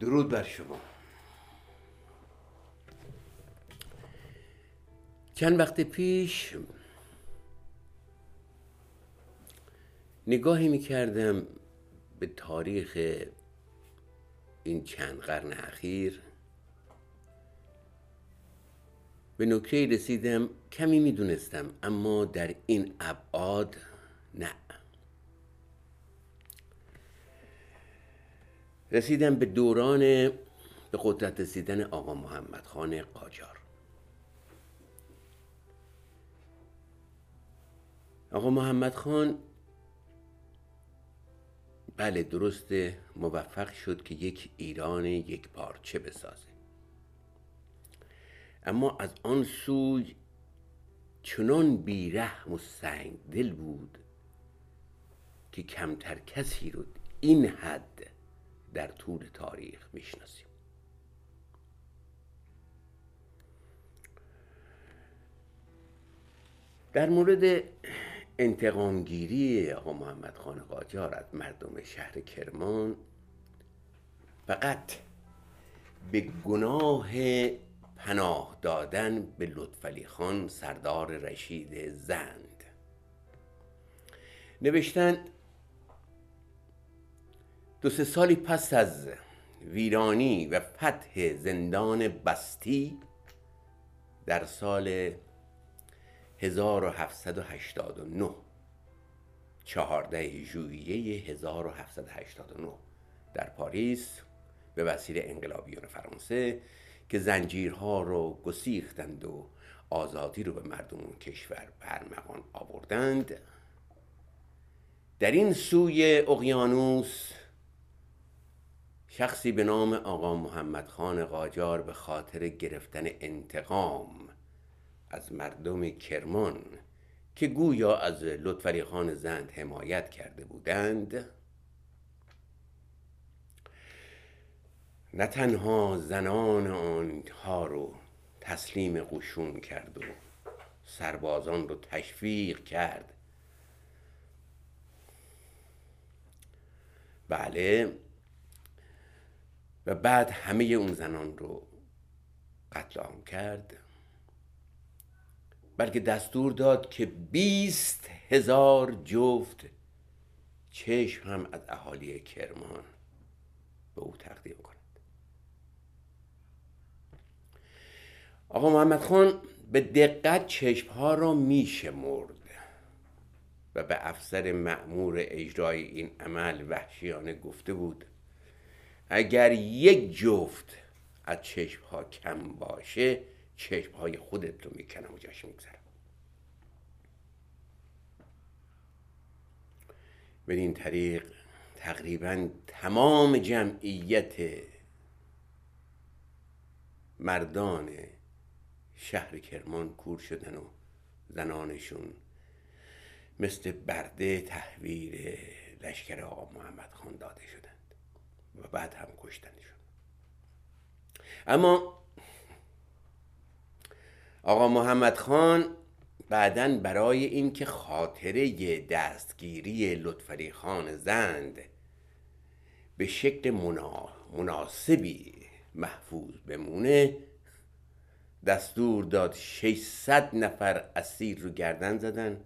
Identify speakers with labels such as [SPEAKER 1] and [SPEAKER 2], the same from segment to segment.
[SPEAKER 1] درود بر شما. چند وقت پیش نگاهی می‌کردم به تاریخ این چند قرن اخیر. به نکته رسیدم کمی می‌دونستم اما در این ابعاد نه. رسیدم به دوران به قدرت رسیدن آقا محمد خان قاجار. آقا محمد خان بله درست موفق شد که یک ایران یک پارچه بسازه. اما از آن سوی چنان بیرحم و سنگ دل بود که کمتر کسی رو این حد در طول تاریخ می‌شناسیم. در مورد انتقامگیری آقا محمد خان قاجار از مردم شهر کرمان فقط به گناه پناه دادن به لطفعلی خان سردار رشید زند. نوشتند دو سه سالی پس از ویرانی و فتح زندان بستی در سال 1789 14 ژوئیه 1789 در پاریس به وسیله انقلابیون فرانسه که زنجیرها رو گسیختند و آزادی رو به مردم کشور برمغان آوردند. در این سوی اقیانوس شخصی به نام آقا محمد خان قاجار به خاطر گرفتن انتقام از مردم کرمان که گویا از لطفری خان زند حمایت کرده بودند نه تنها زنان آنها رو تسلیم قشون کرد و سربازان رو تشویق کرد. بله و بعد همه اون زنان رو قتل عام کرد. بلکه دستور داد که بیست هزار جفت چشم هم از اهالی کرمان به او تقدیم کند. آقا محمد خان به دقت چشم ها را می شمرد و به افسر معمور اجرای این عمل وحشیانه گفته بود اگر یک جفت از چشم ها کم باشه چشم های خودت رو می‌کنم و جاش میگذرم بدین طریق تقریبا تمام جمعیت مردان شهر کرمان کور شدن و زنانشون مثل برده تحویل لشکر آقا محمد خان داده شدند و بعد هم کشتنشون. اما آقا محمد خان بعدا برای اینکه خاطره دستگیری لطفری خان زند به شکل مناسبی محفوظ بمونه. دستور داد 600 نفر اسیر رو گردن زدن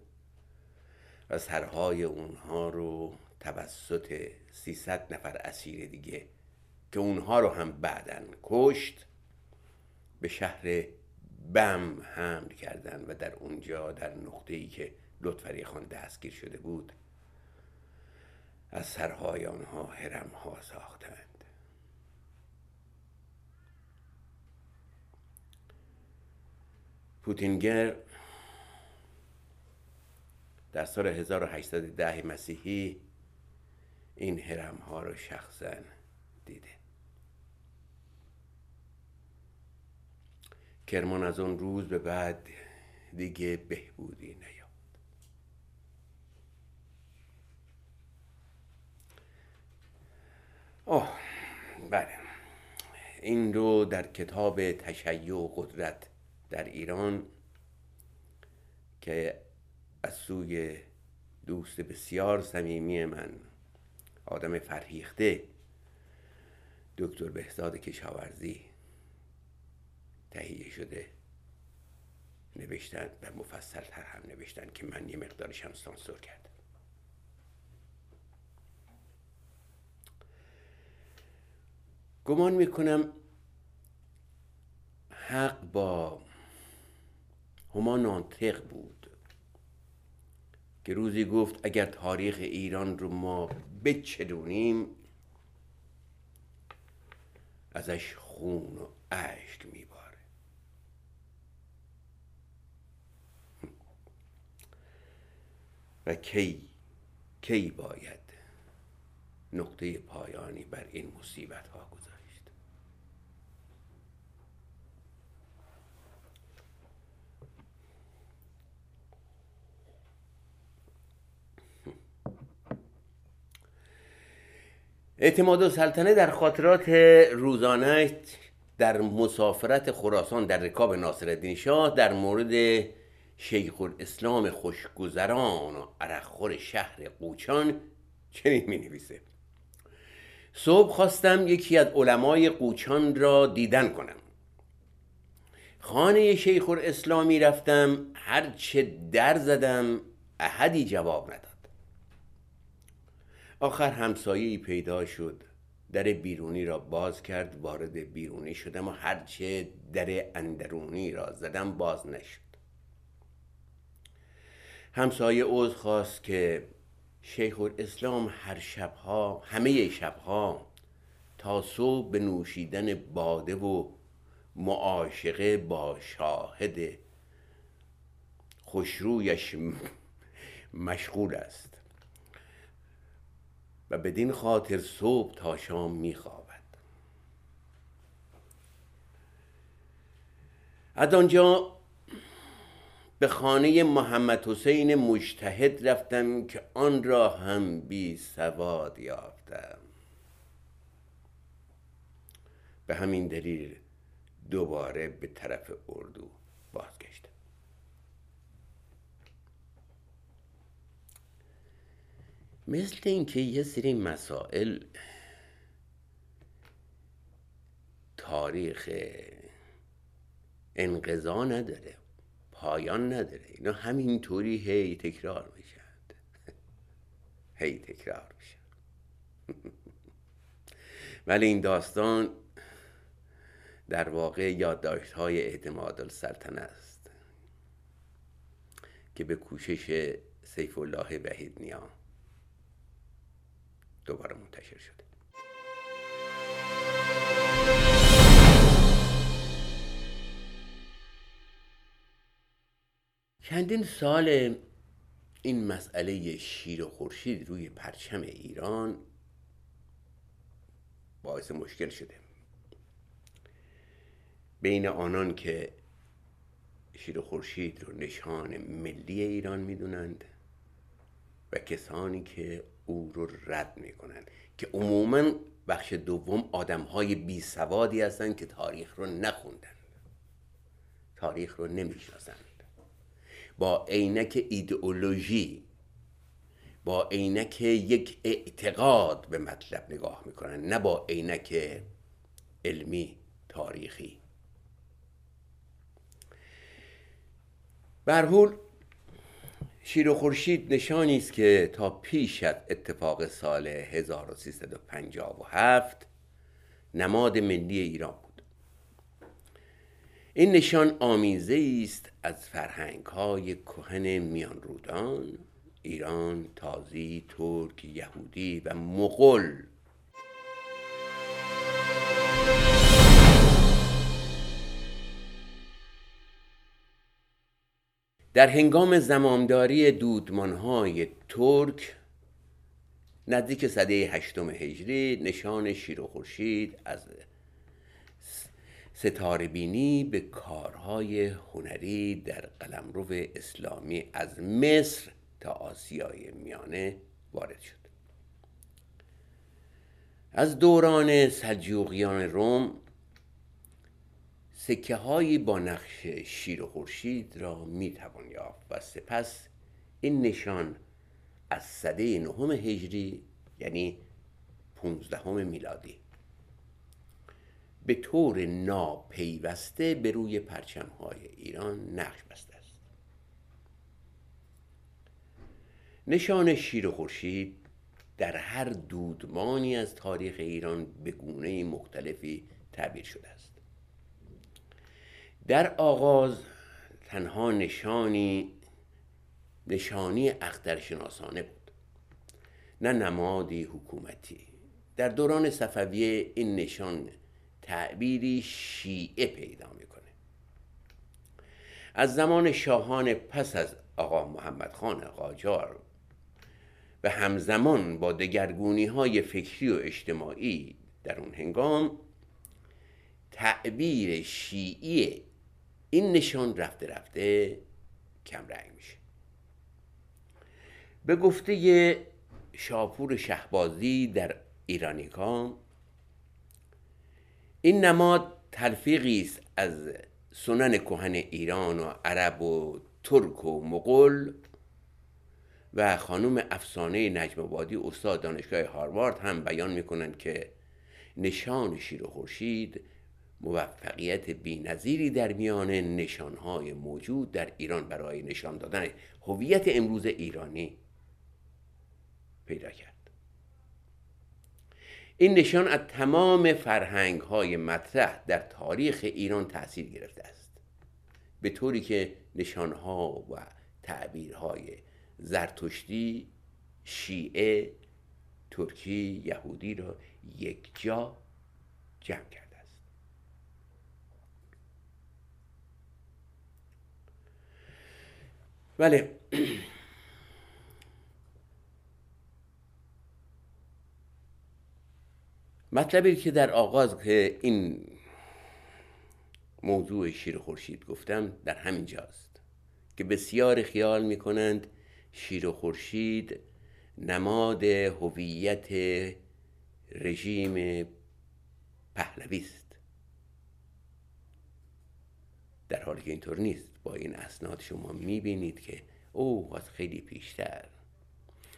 [SPEAKER 1] و سرهای اونها رو توسط 300 نفر اسیر دیگه که اونها رو هم بعدا کشت به شهر بم حمل کردن و در اونجا در نقطه ای که لطفری خان دستگیر شده بود از سرهای آنها هرم ها ساختند. پوتینگر در سال 1810 مسیحی این هرم ها رو شخصا دیده. کرمان از اون روز به بعد دیگه بهبودی نیاد اوه بله. این رو در کتاب تشیع و قدرت در ایران که از سوی دوست بسیار صمیمی من آدم فرهیخته دکتر بهزاد کشاورزی. تهیه شده. نوشتن و مفصل تر هم نوشتن که من یه مقدارش هم سانسور کردم. گمان می‌کنم حق با هما نانتق بود که روزی گفت اگر تاریخ ایران رو ما بچلونیم ازش خون و اشک میباره کی کی باید نقطه پایانی بر این مصیبت ها گذاشت؟ اعتماد و سلطنه در خاطرات روزانه در مسافرت خراسان در رکاب ناصرالدین شاه در مورد شیخ الاسلام خوشگذران و عرقخور شهر قوچان چنین می نویسه صبح خواستم یکی از علمای قوچان را دیدن کنم. خانه شیخ الاسلامی رفتم هرچه در زدم احدی جواب نداد. آخر همسایه پیدا شد در بیرونی را باز کرد وارد بیرونی شدم و هرچه در اندرونی را زدم باز نشد. همسایه عوض خواست که شیخ الاسلام هر شبها همه شبها تا صبح به نوشیدن باده و معاشقه با شاهد خوشرویش مشغول است و بدین خاطر صبح تا شام میخوابد. از آنجا به خانه محمد حسین مجتهد رفتم که آن را هم بی سواد یافتم. به همین دلیل دوباره به طرف اردو بازگشتم. مثل اینکه یه سری مسائل تاریخ انقضا نداره. پایان نداره. اینا همینطوری هی تکرار میشن هی تکرار میشن ولی این داستان در واقع یادداشت های اعتماد السلطنه است که به کوشش سیف الله وحید نیا دوباره منتشر شده. چندین سال این مسئله شیر و خورشید روی پرچم ایران باعث مشکل شده. بین آنان که شیر و خورشید رو نشان ملی ایران می‌دونند و کسانی که او رو رد می‌کنند که عموما بخش دوم آدم های بی سوادی هستند که تاریخ رو نخوندند تاریخ رو نمی‌شناسند. با عینک ایدئولوژی با عینک یک اعتقاد به مطلب نگاه می‌کنن نه با عینک علمی تاریخی. برحول شیر و خورشید نشانی است که تا پیش از اتفاق سال 1357 نماد ملی ایران بود. این نشان آمیزه است از فرهنگ های کهن میان رودان ایران، تازی، ترک، یهودی و مغول. در هنگام زمامداری دودمانهای ترک نزدیک سده هشتم هجری نشان شیر و خورشید از ستاره بینی به کارهای هنری در قلمرو اسلامی از مصر تا آسیای میانه وارد شد. از دوران سلجوقیان روم سکه هایی با نقش شیر و خورشید را می توان یافت و سپس این نشان از سده نهم هجری یعنی پونزدهم میلادی به طور ناپیوسته به روی پرچم های ایران نقش بسته است. نشان شیر خورشید در هر دودمانی از تاریخ ایران به گونه مختلفی تعبیر شده است. در آغاز تنها نشانی نشانی اخترشناسانه بود. نه نمادی حکومتی. در دوران صفویه این نشان تعبیری شیعه پیدا می‌کنه. از زمان شاهان پس از آقا محمد خان قاجار و همزمان با دگرگونی های فکری و اجتماعی در اون هنگام تعبیر شیعی این نشان رفته رفته کم رنگ میشه. به گفته شاپور شهبازی در ایرانیکا این نماد تلفیقی است از سنن کهن ایران و عرب و ترک و مغول و خانم افسانه نجم آبادی استاد دانشگاه هاروارد هم بیان می‌کنند که نشان شیر و خورشید موفقیت بینظیری در میان نشانهای موجود در ایران برای نشان دادن هویت امروز ایرانی پیدا کرد. این نشان از تمام فرهنگ های مطرح در تاریخ ایران تاثیر گرفته است. به طوری که نشان ها و تعبیرهای زرتشتی شیعه ترکی یهودی را یک جا جمع کرده است. بله. مطلبی که در آغاز که این موضوع شیر خورشید گفتم در همین جاست که بسیار خیال می کنند شیر خورشید نماد هویت رژیم پهلوی است. در حالی که اینطور نیست با این اسناد شما می‌بینید که او از خیلی پیشتر.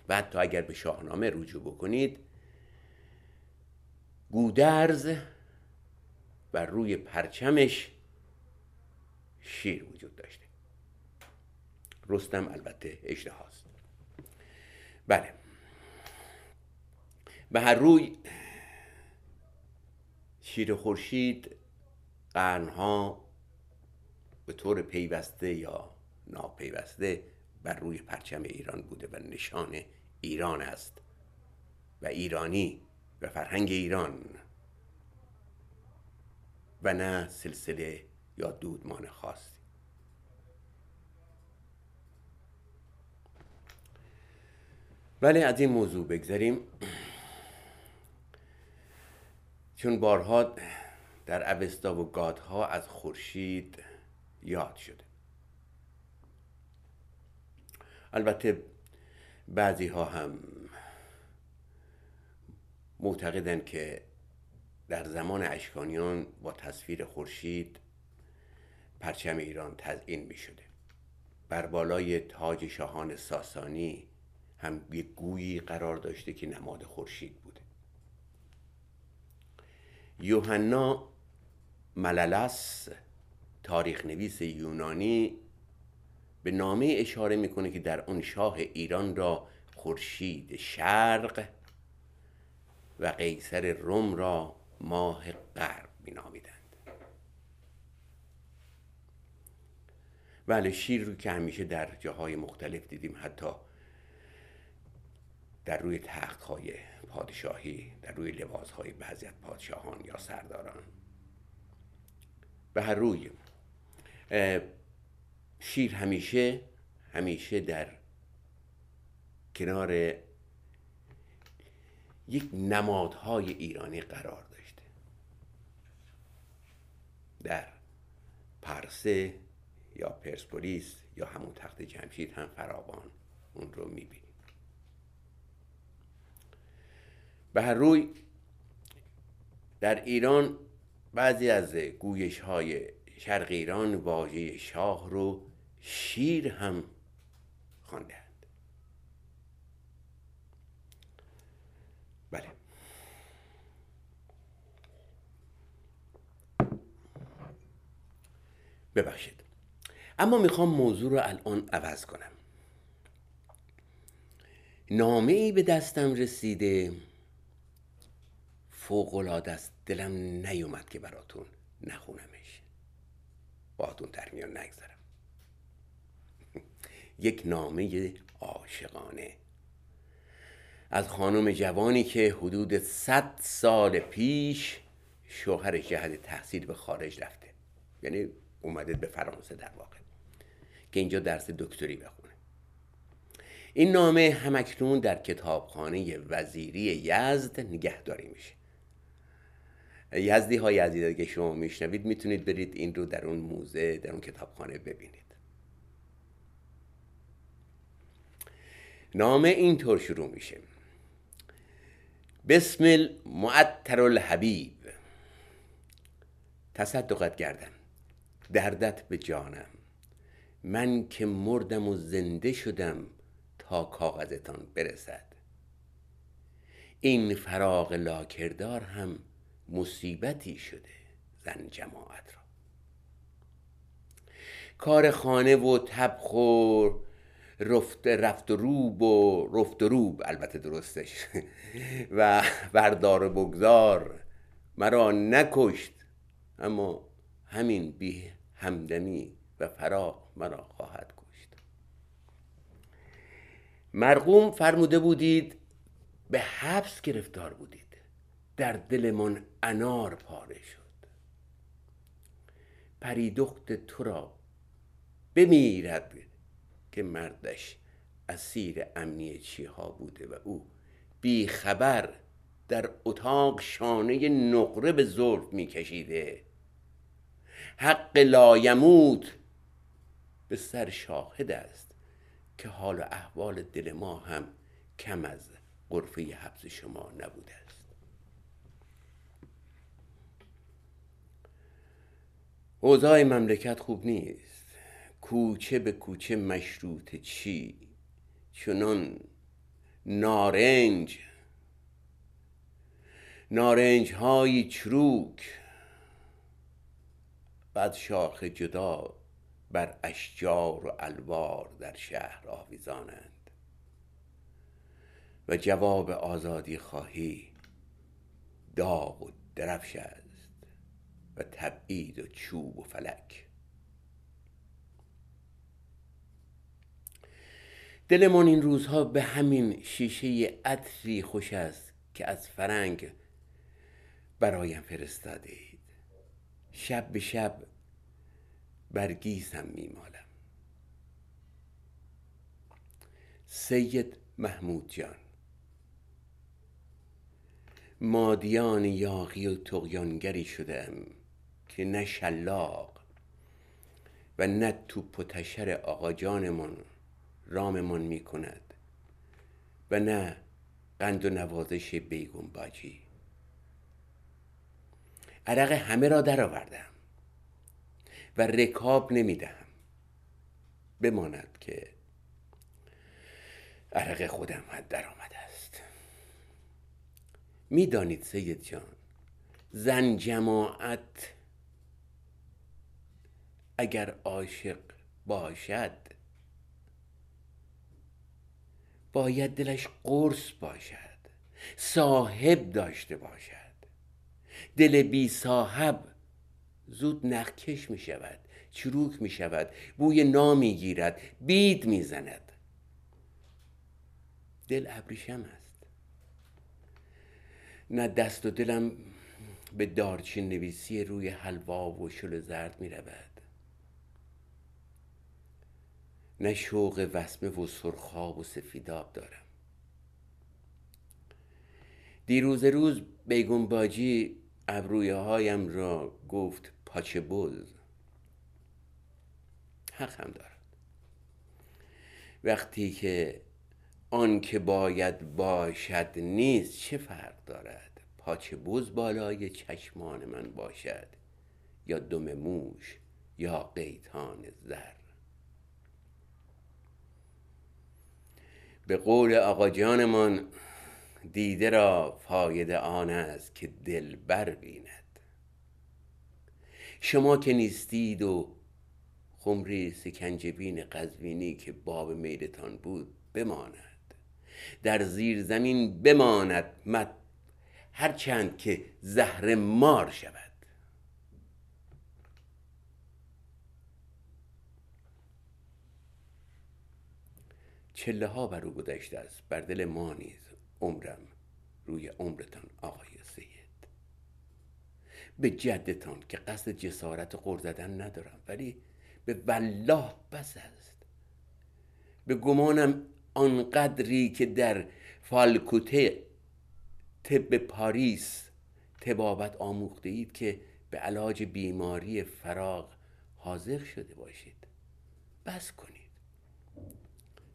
[SPEAKER 1] و حتی اگر به شاهنامه رجوع بکنید گودرز و روی پرچمش شیر وجود داشته. رستم البته اجده هاست. بله. به هر روی شیر خورشید قرنها به طور پیوسته یا ناپیوسته بر روی پرچم ایران بوده و نشان ایران است و ایرانی و فرهنگ ایران. و نه سلسله یا دودمان خاصی. ولی از این موضوع بگذاریم چون بارها در اوستا و گادها از خورشید یاد شده. البته بعضی ها هم معتقدند که در زمان اشکانیان با تصویر خورشید پرچم ایران تزئین می شده بر بالای تاج شاهان ساسانی هم یک گویی قرار داشته که نماد خورشید بوده. یوحنا مللس تاریخ نویس یونانی به نامه اشاره می‌کنه که در اون شاه ایران را خورشید شرق و قیصر روم را ماه غرب مینامیدند. بله شیر رو که همیشه در جاهای مختلف دیدیم حتی در روی تخت های پادشاهی در روی لباس های بعضی از پادشاهان یا سرداران. به هر روی شیر همیشه همیشه در کنار یک نمادهای ایرانی قرار داشته. در پرسه یا پرسپولیس یا همون تخت جمشید هم فراوان اون رو می‌بینیم. به هر روی در ایران بعضی از گویش های شرق ایران واژه شاه رو شیر هم خواندند بله ببخشید. اما می‌خوام موضوع رو الان عوض کنم. نامه ای به دستم رسیده. فوقالعاده است. دلم نیومد که براتون نخونمش. باهاتون در میان نگذارم. یک نامه عاشقانه. از خانم جوانی که حدود صد سال پیش شوهر جهت تحصیل به خارج رفته. یعنی اومده به فرانسه در واقع که اینجا درس دکتری بخونه. این نامه همکنون در کتابخانه وزیری یزد نگهداری میشه. یزدی های عزیز که شما میشنوید می‌تونید برید این رو در اون موزه در اون کتابخانه ببینید. نامه اینطور شروع میشه. بسم المعطر الحبیب. تصدقت گردم دردت به جانم. من که مردم و زنده شدم تا کاغذتان برسد. این فراغ لاکردار هم مصیبتی شده زن جماعت را. کار خانه و تبخ و رفت رفت و روب و رفت و روب البته درستش. و بردار بگذار مرا نکشت اما همین بی همدمی و فراغ مرا خواهد کشت. مرقوم فرموده بودید به حبس گرفتار بودید. در دلمان انار پاره شد. پریدخت تو را بمیرد که مردش اسیر امنی چیها بوده و او بی خبر در اتاق شانه نقره به زلف میکشیده. حق لایموت به سر شاهد است که حال و احوال دل ما هم کم از قرفه حبس شما نبوده است. اوضاع مملکت خوب نیست. کوچه به کوچه مشروط چی؟ چنان نارنج. نارنج های چروک. بعد شاخ جدا بر اشجار و الوار در شهر آویزانند. و جواب آزادی خواهی داغ و درفش است و تبعید و چوب و فلک. دلمان این روزها به همین شیشه عطری خوش است که از فرنگ برایم فرستاده. اید شب به شب برگیزم میمالم. سید محمود جان. مادیان یاقی و تقیانگری شدم که نه شلاق و نه توپ و تشر آقا جانمان راممان می کند و نه قند و نوازش بیگم باجی عرق همه را درآوردم و رکاب نمی‌دهم. بماند که عرق خودم در آمده است. می‌دانید سید جان زن جماعت اگر عاشق باشد باید دلش قرص باشد صاحب داشته باشد. دل بی صاحب زود نخکش می شود چروک می شود بوی نامی گیرد بید می زند. دل ابریشم است. نه دست و دلم به دارچین نویسی روی حلوا و شل زرد می رود. نه شوق وسمه و سرخاب و سفیداب دارم. دیروز روز بیگم باجی ابرویه هایم را گفت پاچه بز. حق هم دارد. وقتی که آن که باید باشد نیست چه فرق دارد؟ پاچه بز بالای چشمان من باشد یا دم موش یا قیتان زر؟ به قول آقا جانمان دیده را فایده آن است که دل بر بیند. شما که نیستید و خمری سکنجبین قزوینی که باب میلتان بود بماند. در زیر زمین بماند مد هرچند که زهر مار شود. چله ها بر او گذشته است بر دل ما نیز. عمرم روی عمرتان آقای سید. به جدتان که قصد جسارت قر زدن ندارم ولی به والله بس است. به گمانم آنقدری که در فالکوته طب پاریس تبابت آموخته اید که به علاج بیماری فراغ حاضر شده باشید. بس کنید.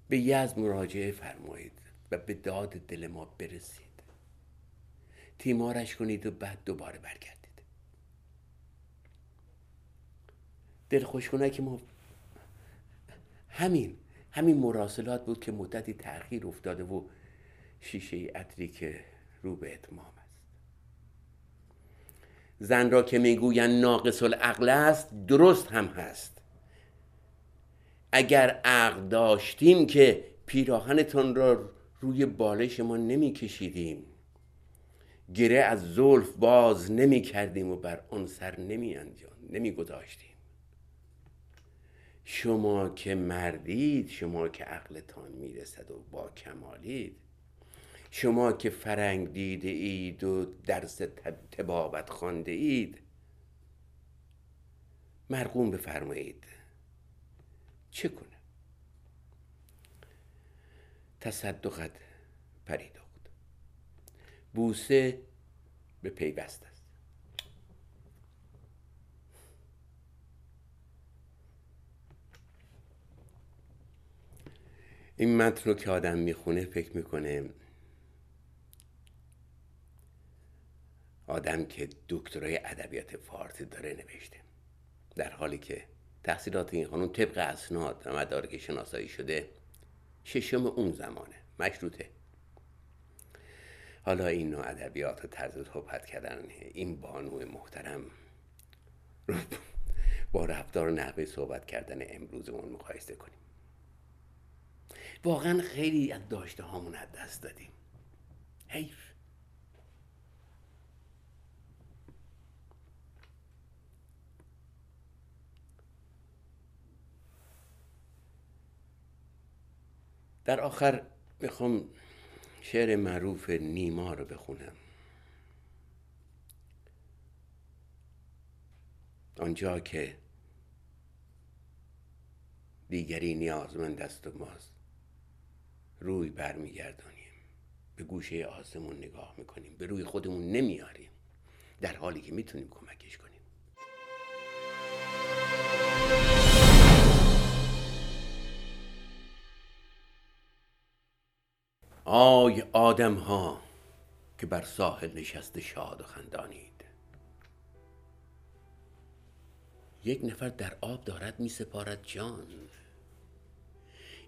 [SPEAKER 1] به یزد مراجعه فرمایید. و به داد دل ما برسید. تیمارش کنید و بعد دوباره برگردید. دل که ما همین همین مراسلات بود که مدتی تأخیر افتاده و شیشه عطری که رو به اتمام است. زن را که می‌گویند ناقص العقل است درست هم هست. اگر عقل داشتیم که پیراهنتان را روی بالش ما نمی کشیدیم گره از زلف باز نمی کردیم و بر آن سر نمی انجام نمی گذاشتیم شما که مردید شما که عقلتان می‌رسد و با کمالید. شما که فرنگ دیده اید و درس تبابت خانده اید. مرقوم بفرمایید چه کنه تصدقت پریدخت بوسه به پیوست است. این متن رو که آدم می‌خونه فکر می‌کنه آدم که دکترای ادبیات فارسی داره نوشته. در حالی که تحصیلات این خانم طبق اسناد و مدارک شناسایی شده ششم اون زمانه. مشروطه. حالا این نوع ادبیات و طرز صحبت کردن این بانو محترم با رفتار نحوه صحبت کردن امروزمون مقایسه کنیم. واقعا خیلی از داشته هامون از دست دادیم. حیف. در آخر می‌خوام شعر معروف نیما رو بخونم. آنجا که دیگری نیازمند است و ماست روی برمیگردانیم. به گوشه آسمون نگاه می‌کنیم به روی خودمون نمیاریم. در حالی که می‌تونیم کمکش کنیم. آی آدم ها که بر ساحل نشسته شاد و خندانید. یک نفر در آب دارد می سپارد جان.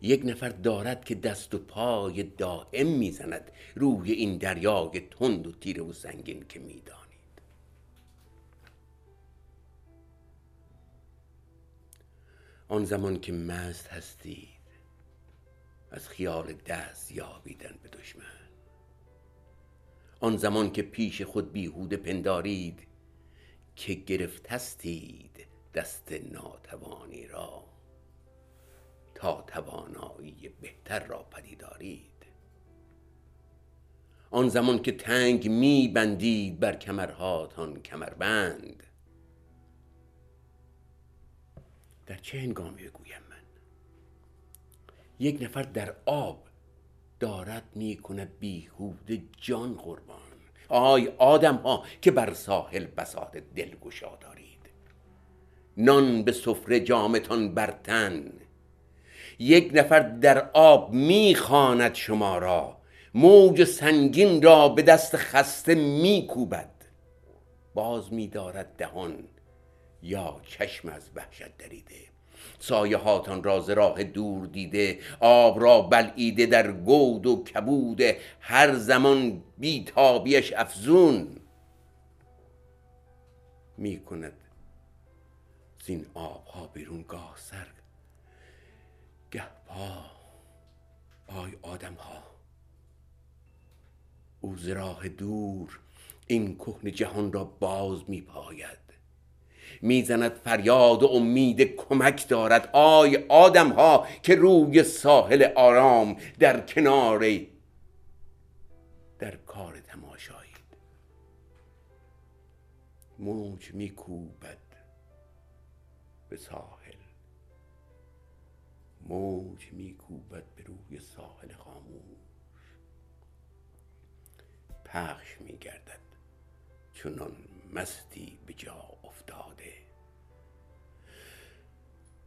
[SPEAKER 1] یک نفر دارد که دست و پای دائم می‌زند روی این دریای تند و تیره و سنگین که می‌دانید. آن زمان که مست هستید از خیال دست یابیدن به دشمن. آن زمان که پیش خود بیهوده پندارید که گرفتستید دست ناتوانی را. تا توانایی بهتر را پدیدارید. آن زمان که تنگ می بندید بر کمرهاتان کمربند. در چه هنگامی بگویم یک نفر در آب دارد می‌کنه بیهوده جان قربان. آی آدم ها که بر ساحل بساط دل دارید. نان به سفره جامتان برتن یک نفر در آب می‌خواند شما را. موج سنگین را به دست خسته میکوبد. باز میدارد دهان یا چشم از وحشت دریده. سایه هاتان را ز راه دور دیده آب را بلعیده در گود و کبود هر زمان بیتابیش افزون می کند زین آبها بیرون گاه سر گه پا پای آدم ها او ز راه دور این کهن جهان را باز می پاید. می‌زند فریاد و امید کمک دارد. آی آدم ها که روی ساحل آرام در کنار در کار تماشایید. موج میکوبد به ساحل. موج میکوبد به روی ساحل خاموش. پخش میگردد چونان مستی به جا. افتاده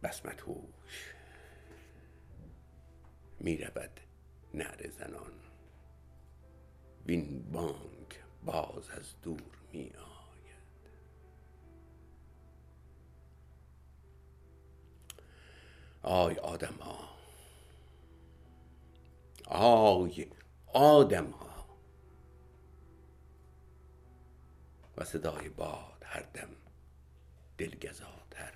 [SPEAKER 1] بس مدهوش. می رود نعره زنان. وین بانک باز از دور می آید آی آدم ها آی آدم ها و صدای باد هر دم دلگزاتر.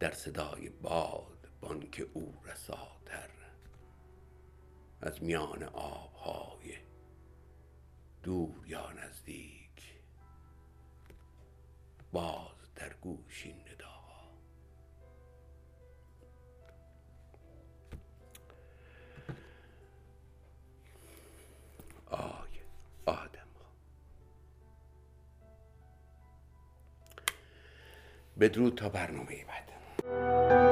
[SPEAKER 1] در صدای باد بانک او رساتر. از میان آبهای دور یا نزدیک. باز در گوشین بدرود تا برنامه بعد.